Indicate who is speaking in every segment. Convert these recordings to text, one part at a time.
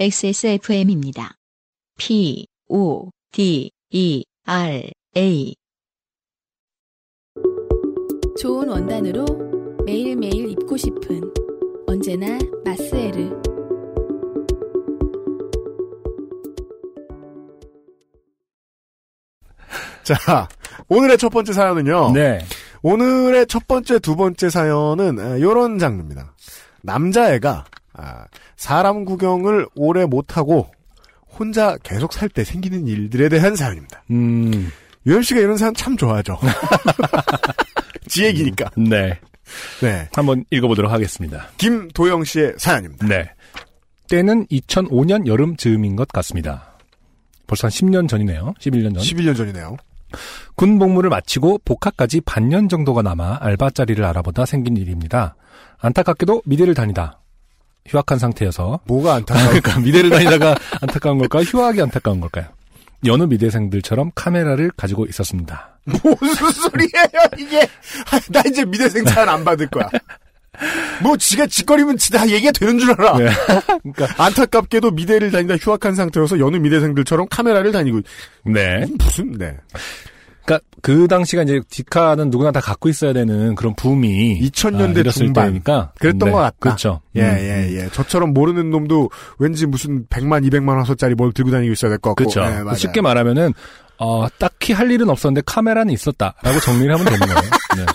Speaker 1: XSFM입니다. P, O, D, E, R, A.
Speaker 2: 좋은 원단으로 매일매일 입고 싶은 언제나 마스에르.
Speaker 3: 자, 오늘의 첫 번째 사연은요.
Speaker 4: 네.
Speaker 3: 오늘의 첫 번째, 두 번째 사연은 이런 장르입니다. 남자애가 아, 사람 구경을 오래 못하고 혼자 계속 살 때 생기는 일들에 대한 사연입니다.
Speaker 4: 음,
Speaker 3: 유현 씨가 이런 사연 참 좋아하죠. 지 얘기니까.
Speaker 4: 네.
Speaker 3: 네.
Speaker 4: 한번 읽어보도록 하겠습니다.
Speaker 3: 김도영 씨의 사연입니다.
Speaker 4: 네. 때는 2005년 여름 즈음인 것 같습니다. 벌써 한 10년 전이네요. 11년 전.
Speaker 3: 11년 전이네요.
Speaker 4: 군 복무를 마치고 복학까지 반년 정도가 남아 알바 자리를 알아보다 생긴 일입니다. 안타깝게도 미대를 다니다 휴학한 상태여서
Speaker 3: 뭐가 안타까워.
Speaker 4: 그러니까 미대를 다니다가 안타까운 걸까요? 휴학이 안타까운 걸까요? 여느 미대생들처럼 카메라를 가지고 있었습니다.
Speaker 3: 무슨 소리예요, 이게? 아, 나 이제 미대생 사연 안 받을 거야. 뭐, 지가 짓거리면 다 얘기가 되는 줄 알아.
Speaker 4: 네.
Speaker 3: 안타깝게도 미대를 다니다 휴학한 상태여서 여느 미대생들처럼 카메라를 다니고,
Speaker 4: 네.
Speaker 3: 무슨, 네.
Speaker 4: 그러니까 그 당시가 이제 디카는 누구나 다 갖고 있어야 되는 그런 붐이
Speaker 3: 2000년대
Speaker 4: 아,
Speaker 3: 중반.
Speaker 4: 때니까
Speaker 3: 그랬던
Speaker 4: 네,
Speaker 3: 것 같다.
Speaker 4: 그렇죠.
Speaker 3: 예,
Speaker 4: 음,
Speaker 3: 예, 예. 저처럼 모르는 놈도 왠지 무슨 100만, 200만 원서짜리 뭘 들고 다니고 있어야 될 것 같고.
Speaker 4: 그렇죠.
Speaker 3: 예, 맞아요.
Speaker 4: 쉽게 말하면은 어, 딱히 할 일은 없었는데 카메라는 있었다라고 정리를 하면 되는 거예요. 네.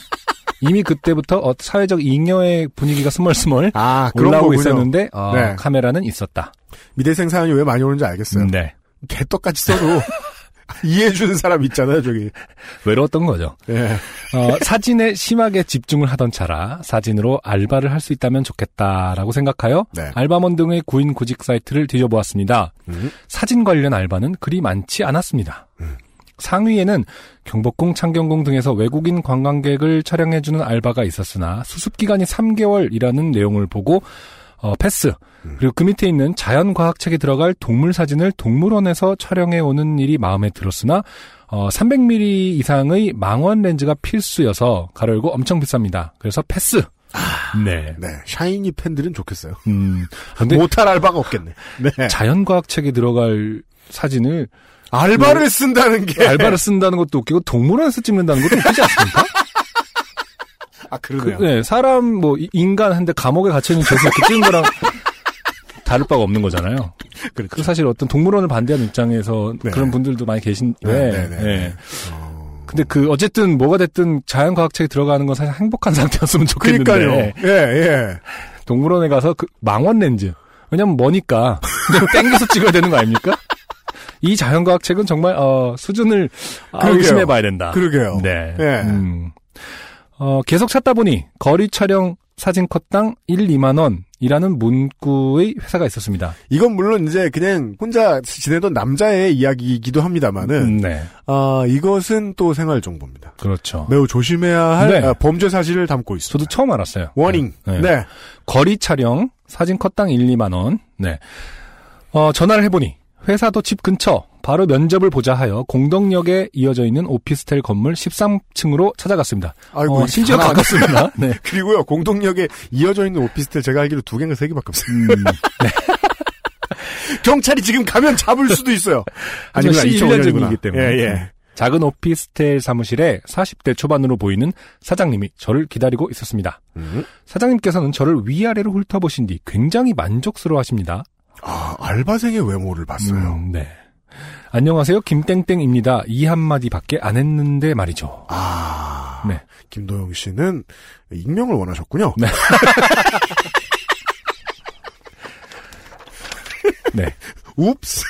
Speaker 4: 이미 그때부터 어, 사회적 잉여의 분위기가 스멀스멀
Speaker 3: 아,
Speaker 4: 올라오고
Speaker 3: 거군요.
Speaker 4: 있었는데 어,
Speaker 3: 네.
Speaker 4: 카메라는 있었다.
Speaker 3: 미대생 사연이 왜 많이 오는지 알겠어요.
Speaker 4: 네.
Speaker 3: 개떡같이 써도 이해해주는 사람 있잖아요, 저기.
Speaker 4: 외로웠던 거죠.
Speaker 3: 예.
Speaker 4: 어, 사진에 심하게 집중을 하던 차라 사진으로 알바를 할 수 있다면 좋겠다라고 생각하여
Speaker 3: 네.
Speaker 4: 알바몬 등의 구인 구직 사이트를 뒤져보았습니다.
Speaker 3: 음.
Speaker 4: 사진 관련 알바는 그리 많지 않았습니다.
Speaker 3: 음.
Speaker 4: 상위에는 경복궁, 창경궁 등에서 외국인 관광객을 촬영해주는 알바가 있었으나 수습기간이 3개월이라는 내용을 보고 어, 패스.
Speaker 3: 음.
Speaker 4: 그리고 그 밑에 있는 자연과학책에 들어갈 동물 사진을 동물원에서 촬영해 오는 일이 마음에 들었으나 어, 300mm 이상의 망원 렌즈가 필수여서 가로 열고 엄청 비쌉니다. 그래서 패스. 네.
Speaker 3: 네. 샤이니 팬들은 좋겠어요.
Speaker 4: 음. 근데
Speaker 3: 못할 알바가 없겠네. 네.
Speaker 4: 자연과학책에 들어갈 사진을
Speaker 3: 알바를 쓴다는 게.
Speaker 4: 알바를 쓴다는 것도 웃기고 동물원에서 찍는다는 것도 웃기지 않습니까?
Speaker 3: 아,
Speaker 4: 그,
Speaker 3: 그러네요.
Speaker 4: 네, 사람 뭐 이- 인간 한데 감옥에 갇혀 있는 죄수 이렇게 찍은 거랑 다를 바가 없는 거잖아요.
Speaker 3: 그렇죠.
Speaker 4: 그 사실 어떤 동물원을 반대하는 입장에서
Speaker 3: 네.
Speaker 4: 그런 분들도 많이 계신데.
Speaker 3: 네, 네, 네.
Speaker 4: 네.
Speaker 3: 어.
Speaker 4: 근데 그 어쨌든 뭐가 됐든 자연과학책에 들어가는 건 사실 행복한 상태였으면 좋겠는데
Speaker 3: 그러니까요. 예, 예.
Speaker 4: 동물원에 가서 그 망원 렌즈 왜냐면 머니까 땡겨서 찍어야 되는 거 아닙니까? 이 자연과학 책은 정말 어, 수준을 아,
Speaker 3: 그러게요.
Speaker 4: 의심해 봐야 된다.
Speaker 3: 그러게요.
Speaker 4: 네.
Speaker 3: 예.
Speaker 4: 음. 어, 계속 찾다 보니 거리 촬영 사진 컷당 1, 2만 원이라는 문구의 회사가 있었습니다.
Speaker 3: 이건 물론 이제 그냥 혼자 지내던 남자의 이야기이기도 합니다만은,
Speaker 4: 음, 네.
Speaker 3: 아, 이것은 또 생활 정보입니다.
Speaker 4: 그렇죠.
Speaker 3: 매우 조심해야 할
Speaker 4: 네.
Speaker 3: 아, 범죄 사실을 담고 있습니다.
Speaker 4: 저도 처음 알았어요.
Speaker 3: 워닝.
Speaker 4: 네.
Speaker 3: 네.
Speaker 4: 거리 촬영 사진 컷당 1, 2만 원. 네. 어, 전화를 해 보니 회사도 집 근처 바로 면접을 보자 하여 공덕역에 이어져 있는 오피스텔 건물 13층으로 찾아갔습니다.
Speaker 3: 아이고,
Speaker 4: 어, 심지어 가깝습니다. 네.
Speaker 3: 그리고요, 공동역에 이어져 있는 오피스텔 제가 알기로 두 개인가 세 개밖에 없어요.
Speaker 4: 음,
Speaker 3: 경찰이 지금 가면 잡을 수도 있어요.
Speaker 4: 11년
Speaker 3: 2005년이구나.
Speaker 4: 전이기 때문에.
Speaker 3: 예, 예.
Speaker 4: 작은 오피스텔 사무실에 40대 초반으로 보이는 사장님이 저를 기다리고 있었습니다.
Speaker 3: 음.
Speaker 4: 사장님께서는 저를 위아래로 훑어보신 뒤 굉장히 만족스러워 하십니다.
Speaker 3: 아, 알바생의 외모를 봤어요.
Speaker 4: 음, 네. 안녕하세요. 김땡땡입니다. 이 한마디밖에 안 했는데 말이죠.
Speaker 3: 아.
Speaker 4: 네.
Speaker 3: 김도영 씨는 익명을 원하셨군요.
Speaker 4: 네. 네.
Speaker 3: 웁스.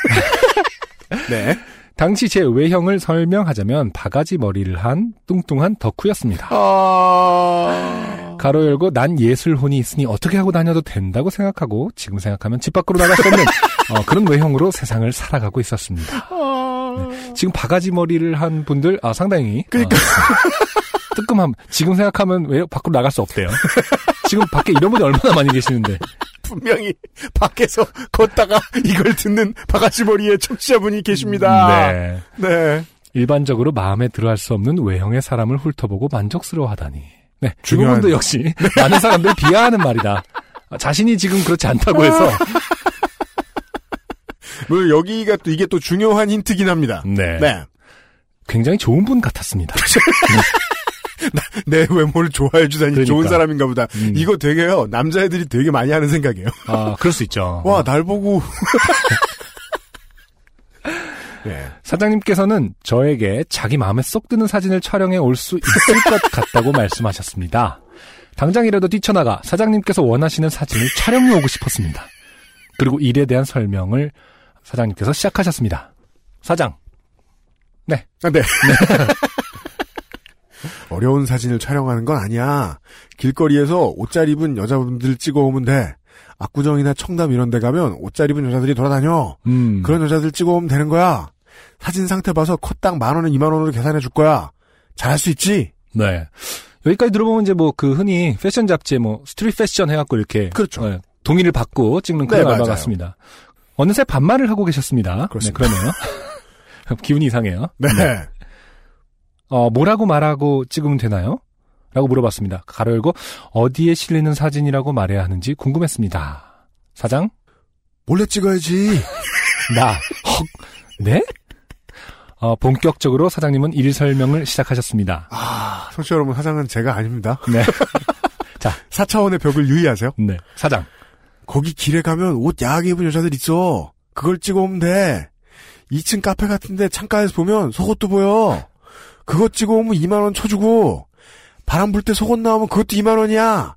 Speaker 3: 네.
Speaker 4: 당시 제 외형을 설명하자면 바가지 머리를 한 뚱뚱한 덕후였습니다.
Speaker 3: 아.
Speaker 4: 가로 열고 난 예술혼이 있으니 어떻게 하고 다녀도 된다고 생각하고 지금 생각하면 집 밖으로 나갈 수 없는 어, 그런 외형으로 세상을 살아가고 있었습니다. 네. 지금 바가지 머리를 한 분들 아 상당히
Speaker 3: 그러니까.
Speaker 4: 어, 뜨끔함. 지금 생각하면 왜 밖으로 나갈 수 없대요. 지금 밖에 이런 분이 얼마나 많이 계시는데.
Speaker 3: 분명히 밖에서 걷다가 이걸 듣는 바가지 머리의 청취자분이 계십니다.
Speaker 4: 네.
Speaker 3: 네.
Speaker 4: 일반적으로 마음에 들어할 수 없는 외형의 사람을 훑어보고 만족스러워하다니. 네. 이
Speaker 3: 중요한-
Speaker 4: 부분도 역시 많은 사람들이 비하하는 말이다. 아, 자신이 지금 그렇지 않다고 해서
Speaker 3: 물 여기가 또 이게 또 중요한 힌트긴 합니다.
Speaker 4: 네.
Speaker 3: 네.
Speaker 4: 굉장히 좋은 분 같았습니다.
Speaker 3: 내 외모를 좋아해 주다니
Speaker 4: 그러니까.
Speaker 3: 좋은 사람인가 보다.
Speaker 4: 음.
Speaker 3: 이거 되게요. 남자애들이 되게 많이 하는 생각이에요.
Speaker 4: 아, 그럴 수 있죠.
Speaker 3: 와, 날 보고. 예.
Speaker 4: 사장님께서는 저에게 자기 마음에 쏙 드는 사진을 촬영해 올 수 있을 것 같다고 말씀하셨습니다. 당장이라도 뛰쳐나가 사장님께서 원하시는 사진을 촬영해 오고 싶었습니다. 그리고 일에 대한 설명을 사장님께서 시작하셨습니다. 사장,
Speaker 3: 아, 네. 어려운 사진을 촬영하는 건 아니야. 길거리에서 옷 잘 입은 여자분들 찍어오면 돼. 압구정이나 청담 이런 데 가면 옷 잘 입은 여자들이 돌아다녀.
Speaker 4: 음,
Speaker 3: 그런 여자들 찍어오면 되는 거야. 사진 상태 봐서 컷당 만 원에 이만 원으로 계산해 줄 거야. 잘할 수 있지?
Speaker 4: 네. 여기까지 들어보면 이제 뭐 그 흔히 패션 잡지에 뭐 스트릿 패션 해갖고 이렇게
Speaker 3: 그렇죠.
Speaker 4: 어, 동의를 받고 찍는 그런
Speaker 3: 네,
Speaker 4: 알바
Speaker 3: 맞아요.
Speaker 4: 같습니다. 어느새 반말을 하고 계셨습니다.
Speaker 3: 그렇습니다.
Speaker 4: 네, 그러네요. 기분이 이상해요.
Speaker 3: 네.
Speaker 4: 어, 뭐라고 말하고 찍으면 되나요? 라고 물어봤습니다. 가로 열고 어디에 실리는 사진이라고 말해야 하는지 궁금했습니다. 사장?
Speaker 3: 몰래 찍어야지.
Speaker 4: 나. 헉. 네? 어, 본격적으로 사장님은 일 설명을 시작하셨습니다.
Speaker 3: 아, 청취자 여러분, 사장은 제가 아닙니다.
Speaker 4: 네.
Speaker 3: 4차원의 벽을 유의하세요.
Speaker 4: 네. 사장.
Speaker 3: 거기 길에 가면 옷 야하게 입은 여자들 있어. 그걸 찍어오면 돼. 2층 카페 같은데 창가에서 보면 속옷도 보여. 그거 찍어오면 2만원 쳐주고, 바람 불 때 속옷 나오면 그것도 2만원이야.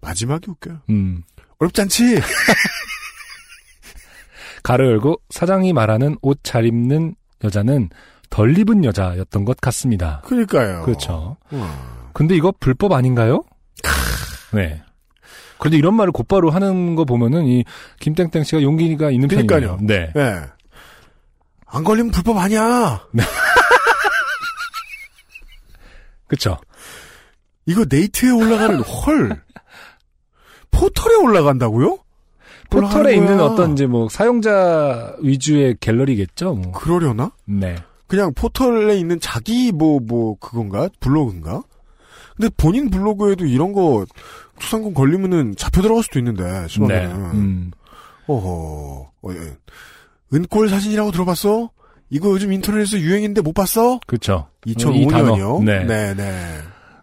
Speaker 3: 마지막이 웃겨요.
Speaker 4: 음.
Speaker 3: 어렵지 않지?
Speaker 4: 가로 열고 사장이 말하는 옷 잘 입는 여자는 덜 입은 여자였던 것 같습니다.
Speaker 3: 그러니까요.
Speaker 4: 그렇죠.
Speaker 3: 어.
Speaker 4: 근데 이거 불법 아닌가요? 네. 그런데 이런 말을 곧바로 하는 거 보면은 이 김땡땡 씨가 용기가 있는
Speaker 3: 그러니까요.
Speaker 4: 편이에요. 네.
Speaker 3: 예. 안 걸리면 불법 아니야.
Speaker 4: 그렇죠.
Speaker 3: 이거 네이트에 올라가는 헐. 포털에 올라간다고요?
Speaker 4: 포털에 있는
Speaker 3: 거야.
Speaker 4: 어떤 이제 뭐 사용자 위주의 갤러리겠죠. 뭐.
Speaker 3: 그러려나?
Speaker 4: 네.
Speaker 3: 그냥 포털에 있는 자기 뭐, 뭐, 그건가? 블로그인가? 근데 본인 블로그에도 이런 거 추상금 걸리면은 잡혀 들어갈 수도 있는데,
Speaker 4: 네.
Speaker 3: 심하면은.
Speaker 4: 음.
Speaker 3: 어허. 어, 예. 은꼴 사진이라고 들어봤어? 이거 요즘 인터넷에서 유행인데 못 봤어?
Speaker 4: 그렇죠. 이
Speaker 3: 2005년이요?
Speaker 4: 단어. 네.
Speaker 3: 네, 네.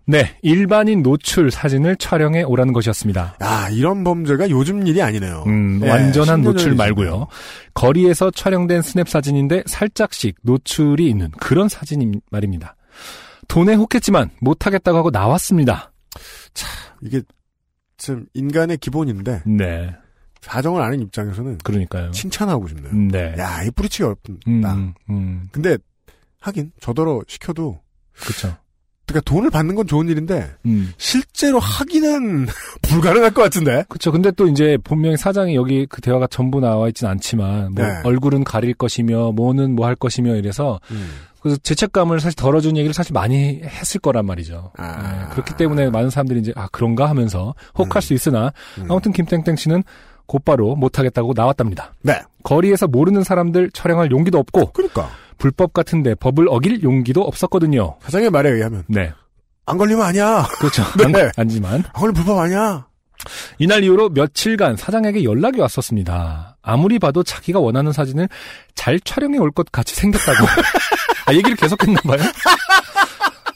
Speaker 4: 네. 일반인 노출 사진을 촬영해 오라는 것이었습니다.
Speaker 3: 야, 이런 범죄가 요즘 일이 아니네요.
Speaker 4: 음,
Speaker 3: 네,
Speaker 4: 완전한
Speaker 3: 10년
Speaker 4: 노출. 말고요. 거리에서 촬영된 스냅 사진인데 살짝씩 노출이 있는 그런 사진 말입니다. 돈에 혹했지만 못하겠다고 하고 나왔습니다.
Speaker 3: 이게 참 인간의 기본인데
Speaker 4: 네.
Speaker 3: 사정을 아는 입장에서는
Speaker 4: 그러니까요.
Speaker 3: 칭찬하고 싶네요.
Speaker 4: 음, 네.
Speaker 3: 야, 이 뿌리치기 어렵다.
Speaker 4: 음, 음, 음,
Speaker 3: 근데 하긴 저더러 시켜도
Speaker 4: 그쵸.
Speaker 3: 그러니까 돈을 받는 건 좋은 일인데
Speaker 4: 음.
Speaker 3: 실제로 하기는 불가능할 것 같은데.
Speaker 4: 그쵸. 근데 또 이제 본명의 사장이 여기 그 대화가 전부 나와 있진 않지만, 뭐
Speaker 3: 네.
Speaker 4: 얼굴은 가릴 것이며, 뭐는 뭐 할 것이며 이래서, 그래서 죄책감을 사실 덜어준 얘기를 사실 많이 했을 거란 말이죠.
Speaker 3: 아.
Speaker 4: 네, 그렇기 때문에 많은 사람들이 이제, 아, 그런가 하면서 혹할 수 있으나,
Speaker 3: 음.
Speaker 4: 아무튼 김땡땡 씨는 곧바로 못하겠다고 나왔답니다.
Speaker 3: 네.
Speaker 4: 거리에서 모르는 사람들 촬영할 용기도 없고,
Speaker 3: 그러니까
Speaker 4: 불법 같은데 법을 어길 용기도 없었거든요.
Speaker 3: 사장의 말에 의하면
Speaker 4: 네.
Speaker 3: 안 걸리면 아니야.
Speaker 4: 그렇죠.
Speaker 3: 네.
Speaker 4: 안, 아니지만.
Speaker 3: 안 걸리면 불법 아니야.
Speaker 4: 이날 이후로 며칠간 사장에게 연락이 왔었습니다. 아무리 봐도 자기가 원하는 사진을 잘 촬영해 올 것 같이 생겼다고. 아, 얘기를 계속했나봐요.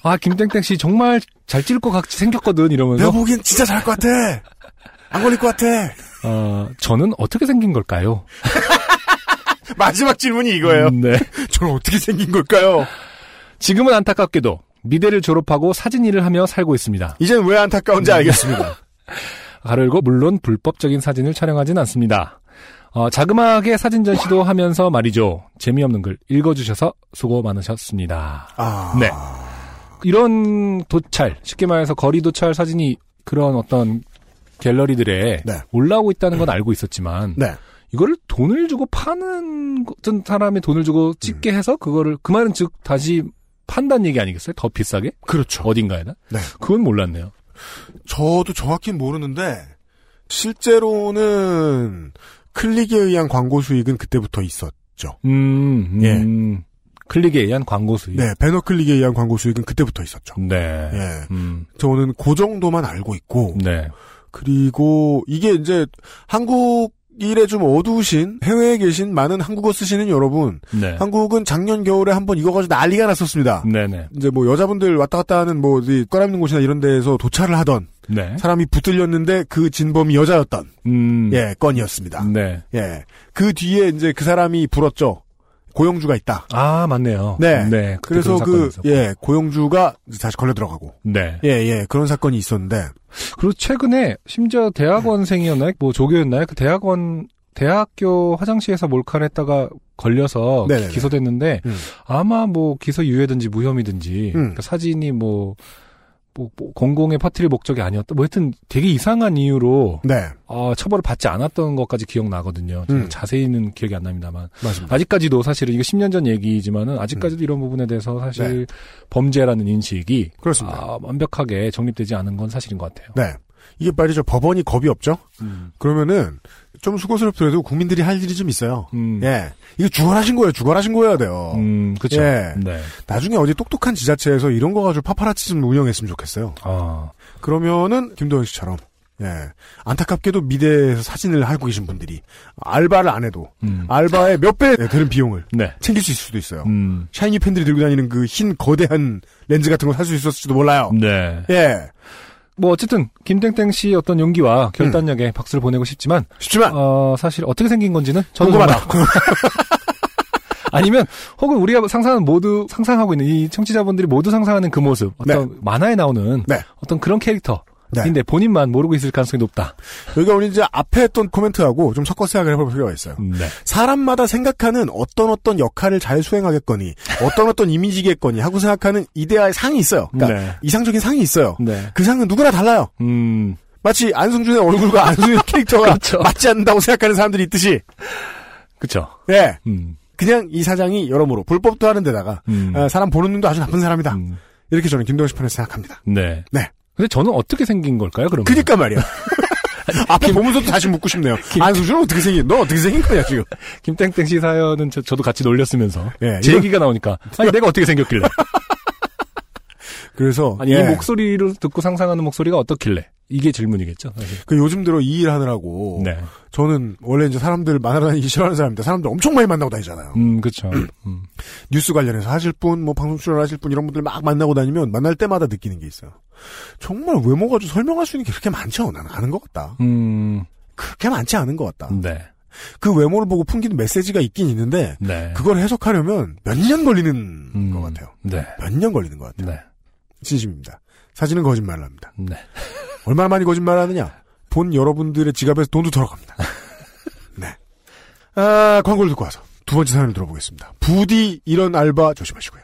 Speaker 4: 아, 김땡땡 씨 정말 잘 찍을 것 같이 생겼거든,
Speaker 3: 내가
Speaker 4: 이러면서.
Speaker 3: 보기엔 진짜 잘할 것 같아. 안 걸릴 것 같아.
Speaker 4: 어, 저는 어떻게 생긴 걸까요?
Speaker 3: 마지막 질문이 이거예요.
Speaker 4: 음, 네.
Speaker 3: 저는 어떻게 생긴 걸까요?
Speaker 4: 지금은 안타깝게도 미대를 졸업하고 사진 일을 하며 살고 있습니다.
Speaker 3: 이젠 왜 안타까운지 알겠습니다.
Speaker 4: 가로 열고 물론 불법적인 사진을 촬영하진 않습니다. 어, 자그마하게 사진 전시도 하면서 말이죠. 재미없는 글 읽어주셔서 수고 많으셨습니다.
Speaker 3: 아,
Speaker 4: 네. 이런 도찰, 쉽게 말해서 거리 도찰 사진이 그런 어떤 갤러리들에
Speaker 3: 네.
Speaker 4: 올라오고 있다는 건 알고 있었지만
Speaker 3: 네.
Speaker 4: 이거를 돈을 주고 파는 어떤 사람이 돈을 주고 찍게
Speaker 3: 음.
Speaker 4: 해서 그거를 그 말은 즉 다시 판단 얘기 아니겠어요? 더 비싸게
Speaker 3: 그렇죠.
Speaker 4: 어딘가에다?
Speaker 3: 네.
Speaker 4: 그건 몰랐네요.
Speaker 3: 저도 정확히는 모르는데 실제로는 클릭에 의한 광고 수익은 그때부터 있었죠.
Speaker 4: 음,
Speaker 3: 예.
Speaker 4: 음. 클릭에 의한 광고 수익.
Speaker 3: 네, 배너 클릭에 의한 광고 수익은 그때부터 있었죠.
Speaker 4: 네.
Speaker 3: 예.
Speaker 4: 음.
Speaker 3: 저는 그 정도만 알고 있고
Speaker 4: 네.
Speaker 3: 그리고 이게 이제 한국 일에 좀 어두우신 해외에 계신 많은 한국어 쓰시는 여러분,
Speaker 4: 네.
Speaker 3: 한국은 작년 겨울에 한번 이거 가지고 난리가 났었습니다.
Speaker 4: 네네.
Speaker 3: 이제 뭐 여자분들 왔다 갔다 하는 뭐 어디 꺼라있는 곳이나 이런 데에서 도착을 하던
Speaker 4: 네.
Speaker 3: 사람이 붙들렸는데 그 진범이 여자였던
Speaker 4: 음.
Speaker 3: 예 건이었습니다.
Speaker 4: 네.
Speaker 3: 예. 그 뒤에 이제 그 사람이 불었죠. 고영주가 있다.
Speaker 4: 아, 맞네요.
Speaker 3: 네.
Speaker 4: 그때
Speaker 3: 그래서
Speaker 4: 그런
Speaker 3: 그. 예, 고영주가 다시 걸려 들어가고.
Speaker 4: 네.
Speaker 3: 예, 예, 그런 사건이 있었는데.
Speaker 4: 그리고 최근에 심지어 대학원생이었나요? 뭐 조교였나요? 그 대학원 대학교 화장실에서 몰카를 했다가 걸려서
Speaker 3: 네네네.
Speaker 4: 기소됐는데
Speaker 3: 음.
Speaker 4: 아마 뭐 기소 유예든지 무혐의든지
Speaker 3: 음.
Speaker 4: 그러니까 사진이 뭐, 뭐, 뭐 공공에 퍼뜨릴 목적이 아니었다. 뭐 하여튼 되게 이상한 이유로
Speaker 3: 네,
Speaker 4: 어, 처벌을 받지 않았던 것까지 기억나거든요.
Speaker 3: 음.
Speaker 4: 자세히는 기억이 안 납니다만
Speaker 3: 맞습니다.
Speaker 4: 아직까지도 사실은 이거 10년 전 얘기지만은 아직까지도 이런 부분에 대해서 사실 범죄라는 인식이
Speaker 3: 네. 그렇습니다.
Speaker 4: 아, 완벽하게 정립되지 않은 건 사실인 것 같아요.
Speaker 3: 네. 이게 말이죠. 법원이 겁이 없죠?
Speaker 4: 음.
Speaker 3: 그러면은 좀 수고스럽더라도 국민들이 할 일이 좀 있어요.
Speaker 4: 음.
Speaker 3: 예. 이거 주관하신 거예요. 주관하신 거여야 돼요.
Speaker 4: 음, 그쵸.
Speaker 3: 예.
Speaker 4: 네.
Speaker 3: 나중에 어디 똑똑한 지자체에서 이런 거 가지고 파파라치 좀 운영했으면 좋겠어요.
Speaker 4: 아,
Speaker 3: 그러면은 김도현 씨처럼 예. 안타깝게도 미대에서 사진을 하고 계신 분들이 알바를 안 해도
Speaker 4: 음.
Speaker 3: 알바의 몇 배 되는 비용을
Speaker 4: 네.
Speaker 3: 챙길 수 있을 수도 있어요.
Speaker 4: 음.
Speaker 3: 샤이니 팬들이 들고 다니는 그 흰 거대한 렌즈 같은 거 살 수 있었을지도 몰라요.
Speaker 4: 네.
Speaker 3: 예.
Speaker 4: 뭐 어쨌든 김땡땡 씨 어떤 용기와 결단력에 박수를 보내고 싶지만
Speaker 3: 쉽지만
Speaker 4: 어, 사실 어떻게 생긴 건지는 저도
Speaker 3: 궁금하다.
Speaker 4: 아니면 혹은 우리가 상상하는 모두 상상하고 있는 이 청취자분들이 모두 상상하는 그 모습 어떤 만화에 나오는
Speaker 3: 네.
Speaker 4: 어떤 그런 캐릭터
Speaker 3: 네.
Speaker 4: 인데 본인만 모르고 있을 가능성이 높다.
Speaker 3: 여기가 우리 이제 앞에 했던 코멘트하고 좀 섞어 생각을 해볼 필요가 있어요.
Speaker 4: 네.
Speaker 3: 사람마다 생각하는 어떤 어떤 역할을 잘 수행하겠거니, 어떤 어떤 이미지겠거니 하고 생각하는 이데아의 상이 있어요. 그러니까
Speaker 4: 네.
Speaker 3: 이상적인 상이 있어요.
Speaker 4: 네.
Speaker 3: 그 상은 누구나 달라요.
Speaker 4: 음.
Speaker 3: 마치 안승준의 얼굴과 안승준의 캐릭터가
Speaker 4: 그렇죠.
Speaker 3: 맞지 않는다고 생각하는 사람들이 있듯이,
Speaker 4: 그쵸.
Speaker 3: 예.
Speaker 4: 음.
Speaker 3: 그냥 이 사장이 여러모로 불법도 하는 데다가,
Speaker 4: 음.
Speaker 3: 어, 사람 보는 눈도 아주 나쁜 사람이다.
Speaker 4: 음.
Speaker 3: 이렇게 저는 김동현 씨 편에서 생각합니다.
Speaker 4: 네.
Speaker 3: 네.
Speaker 4: 근데 저는 어떻게 생긴 걸까요, 그러면?
Speaker 3: 그니까 말이야. 앞에 보면서도 다시 묻고 싶네요. 안승준은 어떻게 생긴, 너 어떻게 생긴 거냐, 지금.
Speaker 4: 김땡땡 씨 사연은 저, 도 같이 놀렸으면서.
Speaker 3: 예,
Speaker 4: 제
Speaker 3: 이거-
Speaker 4: 얘기가 나오니까. 아니, 내가 어떻게 생겼길래.
Speaker 3: 그래서,
Speaker 4: 아니,
Speaker 3: 예.
Speaker 4: 이 목소리를 듣고 상상하는 목소리가 어떻길래. 이게 질문이겠죠, 사실.
Speaker 3: 그 요즘 들어 이 일 하느라고.
Speaker 4: 네.
Speaker 3: 저는 원래 이제 사람들 만나러 다니기 싫어하는 사람인데 사람들 엄청 많이 만나고 다니잖아요.
Speaker 4: 음, 그쵸. 음.
Speaker 3: 뉴스 관련해서 하실 분, 뭐 방송 출연하실 분 이런 분들 막 만나고 다니면 만날 때마다 느끼는 게 있어요. 정말 외모 가지고 설명할 수 있는 게 그렇게 많지 않아. 나는 아는 것 같다.
Speaker 4: 음,
Speaker 3: 그렇게 많지 않은 것 같다.
Speaker 4: 네.
Speaker 3: 그 외모를 보고 풍기는 메시지가 있긴 있는데
Speaker 4: 네.
Speaker 3: 그걸 해석하려면 몇 년 걸리는
Speaker 4: 음,
Speaker 3: 것 같아요.
Speaker 4: 네.
Speaker 3: 몇 년 걸리는 것 같아요.
Speaker 4: 네.
Speaker 3: 진심입니다. 사진은 거짓말을 합니다.
Speaker 4: 네.
Speaker 3: 얼마나 많이 거짓말을 하느냐? 본 여러분들의 지갑에서 돈도 들어갑니다. 네. 아, 광고를 듣고 와서 두 번째 사연을 들어보겠습니다. 부디 이런 알바 조심하시고요.